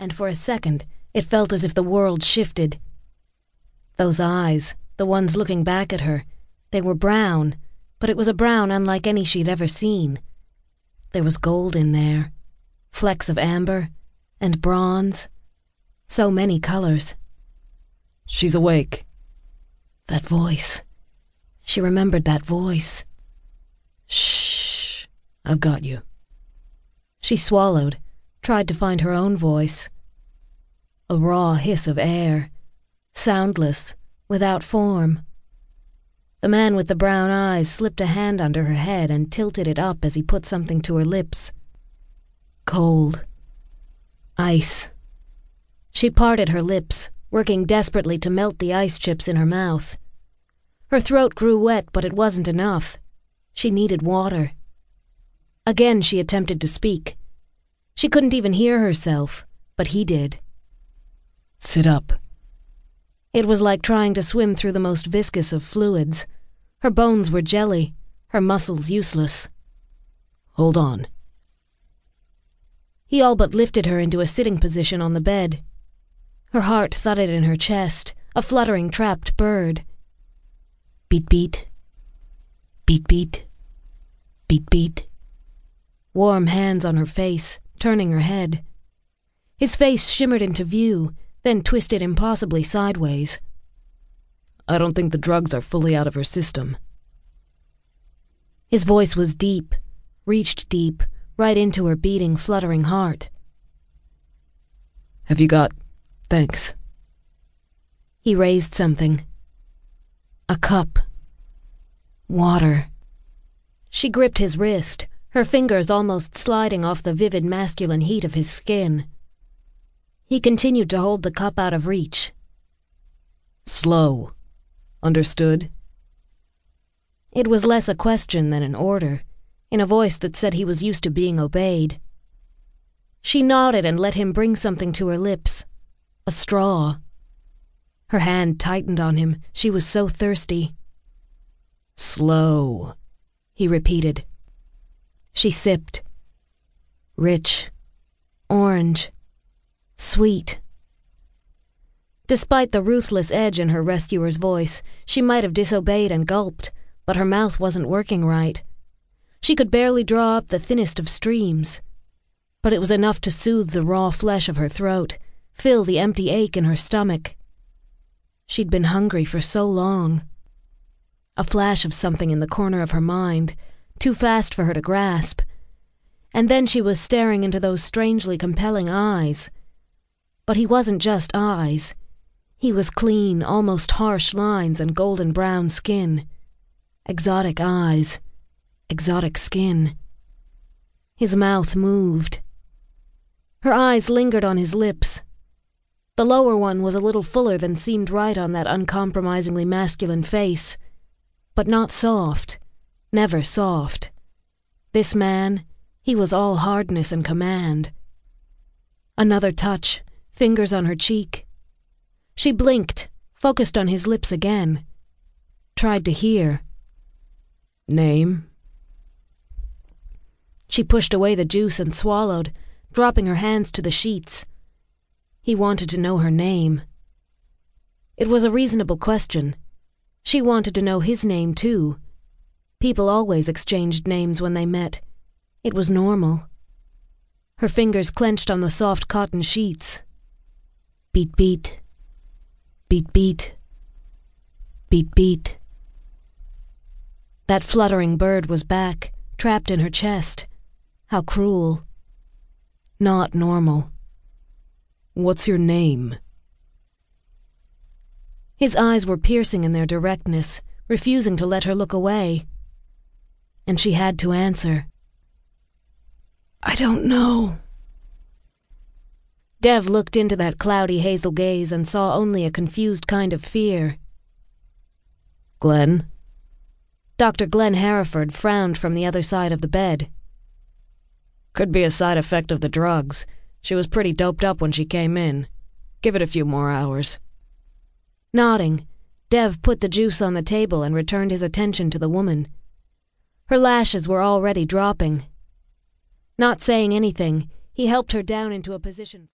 and for a second it felt as if the world shifted. Those eyes, the ones looking back at her, they were brown, but it was a brown unlike any she'd ever seen. There was gold in there, flecks of amber, and bronze. So many colors. She's awake. That voice. She remembered that voice. Shh. I've got you. She swallowed, tried to find her own voice. A raw hiss of air, soundless, without form. The man with the brown eyes slipped a hand under her head and tilted it up as he put something to her lips. Cold. Ice. She parted her lips, working desperately to melt the ice chips in her mouth. Her throat grew wet, but it wasn't enough. She needed water. Again she attempted to speak. She couldn't even hear herself, but he did. Sit up. It was like trying to swim through the most viscous of fluids. Her bones were jelly, her muscles useless. Hold on. He all but lifted her into a sitting position on the bed. Her heart thudded in her chest, a fluttering trapped bird. Beat beat. Beat beat. Beat beat. Warm hands on her face, turning her head. His face shimmered into view, then twisted impossibly sideways. I don't think the drugs are fully out of her system. His voice was deep, reached deep, right into her beating, fluttering heart. Have you got. Thanks. He raised something. A cup. Water. She gripped his wrist, her fingers almost sliding off the vivid masculine heat of his skin. He continued to hold the cup out of reach. Slow. Understood? It was less a question than an order, in a voice that said he was used to being obeyed. She nodded and let him bring something to her lips a straw. Her hand tightened on him. She was so thirsty. Slow, he repeated. She sipped. Rich. Orange. Sweet. Despite the ruthless edge in her rescuer's voice, she might have disobeyed and gulped, but her mouth wasn't working right. She could barely draw up the thinnest of streams. But it was enough to soothe the raw flesh of her throat fill the empty ache in her stomach. She'd been hungry for so long. A flash of something in the corner of her mind, too fast for her to grasp. And then she was staring into those strangely compelling eyes. But he wasn't just eyes. He was clean, almost harsh lines and golden brown skin. Exotic eyes. Exotic skin. His mouth moved. Her eyes lingered on his lips, the lower one was a little fuller than seemed right on that uncompromisingly masculine face. But not soft. Never soft. This man, he was all hardness and command. Another touch, fingers on her cheek. She blinked, focused on his lips again. Tried to hear. Name? She pushed away the juice and swallowed, dropping her hands to the sheets. He wanted to know her name. It was a reasonable question. She wanted to know his name, too. People always exchanged names when they met. It was normal. Her fingers clenched on the soft cotton sheets. Beat, beat. Beat, beat. Beat, beat. That fluttering bird was back, trapped in her chest. How cruel. Not normal. What's your name? His eyes were piercing in their directness, refusing to let her look away. And she had to answer. I don't know. Dev looked into that cloudy hazel gaze and saw only a confused kind of fear. Glenn? Dr. Glenn Hereford frowned from the other side of the bed. Could be a side effect of the drugs. She was pretty doped up when she came in. Give it a few more hours. Nodding, Dev put the juice on the table and returned his attention to the woman. Her lashes were already dropping. Not saying anything, he helped her down into a position.